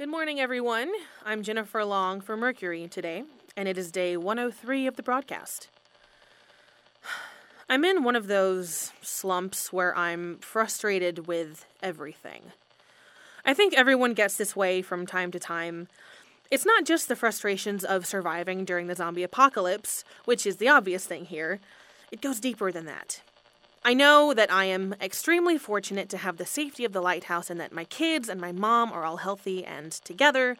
Good morning, everyone. I'm Jennifer Long for Mercury today, and it is day 103 of the broadcast. I'm in one of those slumps where I'm frustrated with everything. I think everyone gets this way from time to time. It's not just the frustrations of surviving during the zombie apocalypse, which is the obvious thing here, it goes deeper than that. I know that I am extremely fortunate to have the safety of the lighthouse and that my kids and my mom are all healthy and together.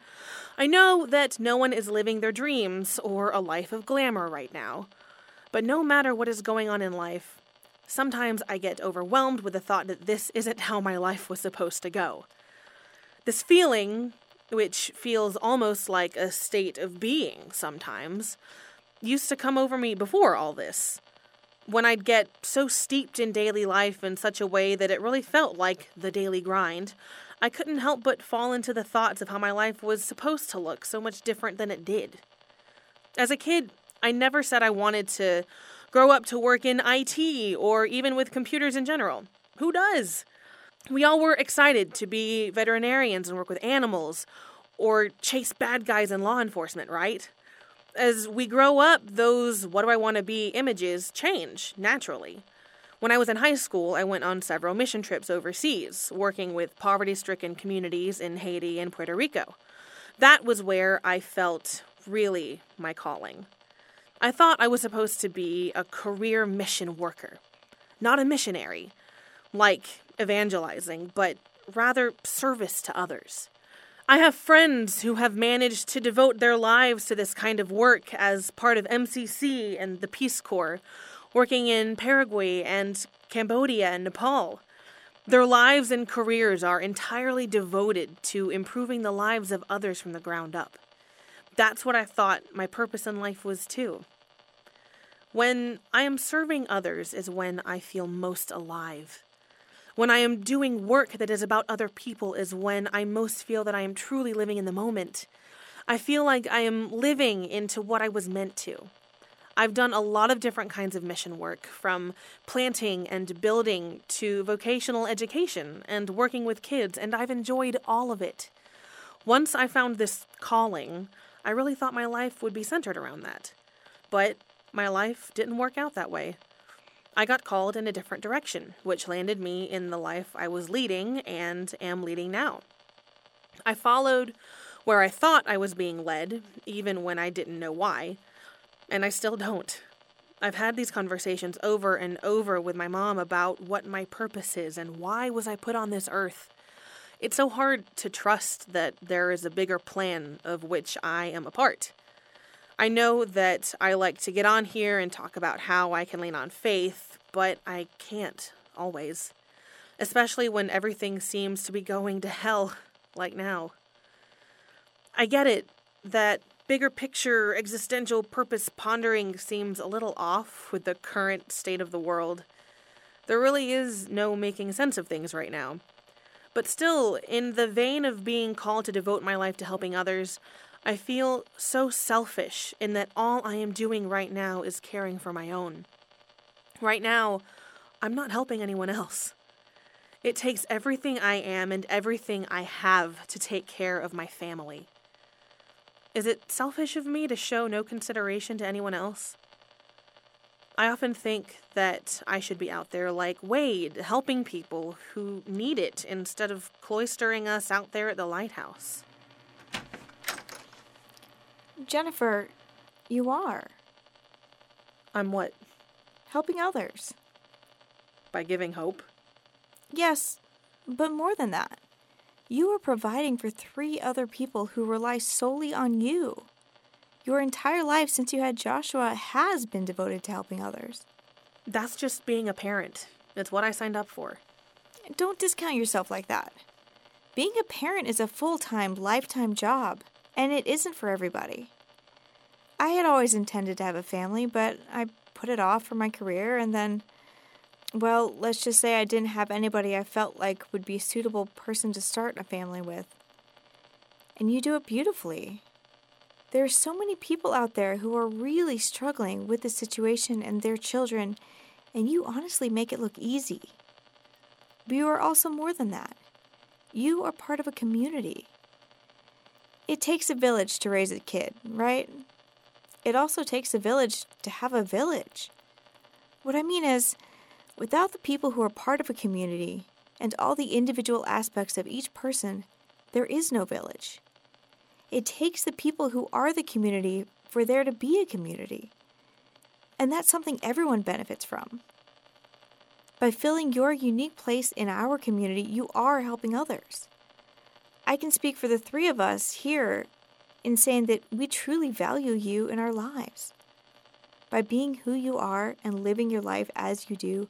I know that no one is living their dreams or a life of glamour right now. But no matter what is going on in life, sometimes I get overwhelmed with the thought that this isn't how my life was supposed to go. This feeling, which feels almost like a state of being sometimes, used to come over me before all this when I'd get so steeped in daily life in such a way that it really felt like the daily grind, I couldn't help but fall into the thoughts of how my life was supposed to look so much different than it did. As a kid, I never said I wanted to grow up to work in IT or even with computers in general. Who does? We all were excited to be veterinarians and work with animals or chase bad guys in law enforcement, right? As we grow up, those what do I want to be images change naturally. When I was in high school, I went on several mission trips overseas, working with poverty stricken communities in Haiti and Puerto Rico. That was where I felt really my calling. I thought I was supposed to be a career mission worker, not a missionary, like evangelizing, but rather service to others. I have friends who have managed to devote their lives to this kind of work as part of MCC and the Peace Corps, working in Paraguay and Cambodia and Nepal. Their lives and careers are entirely devoted to improving the lives of others from the ground up. That's what I thought my purpose in life was too. When I am serving others is when I feel most alive. When I am doing work that is about other people, is when I most feel that I am truly living in the moment. I feel like I am living into what I was meant to. I've done a lot of different kinds of mission work, from planting and building to vocational education and working with kids, and I've enjoyed all of it. Once I found this calling, I really thought my life would be centered around that. But my life didn't work out that way. I got called in a different direction, which landed me in the life I was leading and am leading now. I followed where I thought I was being led, even when I didn't know why, and I still don't. I've had these conversations over and over with my mom about what my purpose is and why was I put on this earth. It's so hard to trust that there is a bigger plan of which I am a part. I know that I like to get on here and talk about how I can lean on faith, but I can't always. Especially when everything seems to be going to hell, like now. I get it that bigger picture existential purpose pondering seems a little off with the current state of the world. There really is no making sense of things right now. But still, in the vein of being called to devote my life to helping others, I feel so selfish in that all I am doing right now is caring for my own. Right now, I'm not helping anyone else. It takes everything I am and everything I have to take care of my family. Is it selfish of me to show no consideration to anyone else? I often think that I should be out there like Wade, helping people who need it instead of cloistering us out there at the lighthouse. Jennifer, you are. I'm what? Helping others. By giving hope? Yes, but more than that. You are providing for three other people who rely solely on you. Your entire life since you had Joshua has been devoted to helping others. That's just being a parent. It's what I signed up for. Don't discount yourself like that. Being a parent is a full time, lifetime job, and it isn't for everybody. I had always intended to have a family, but I put it off for my career, and then, well, let's just say I didn't have anybody I felt like would be a suitable person to start a family with. And you do it beautifully. There are so many people out there who are really struggling with the situation and their children, and you honestly make it look easy. But you are also more than that. You are part of a community. It takes a village to raise a kid, right? It also takes a village to have a village. What I mean is, without the people who are part of a community and all the individual aspects of each person, there is no village. It takes the people who are the community for there to be a community. And that's something everyone benefits from. By filling your unique place in our community, you are helping others. I can speak for the three of us here in saying that we truly value you in our lives. By being who you are and living your life as you do,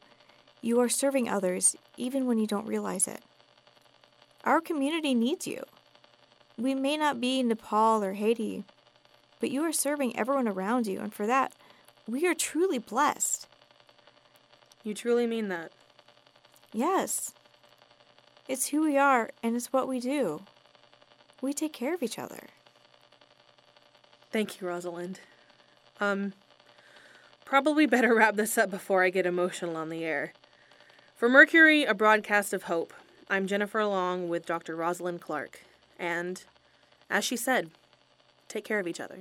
you are serving others even when you don't realize it. Our community needs you. We may not be Nepal or Haiti, but you are serving everyone around you, and for that, we are truly blessed. You truly mean that? Yes. It's who we are, and it's what we do. We take care of each other. Thank you, Rosalind. Um, probably better wrap this up before I get emotional on the air. For Mercury, a broadcast of hope, I'm Jennifer Long with Dr. Rosalind Clark. And, as she said, take care of each other.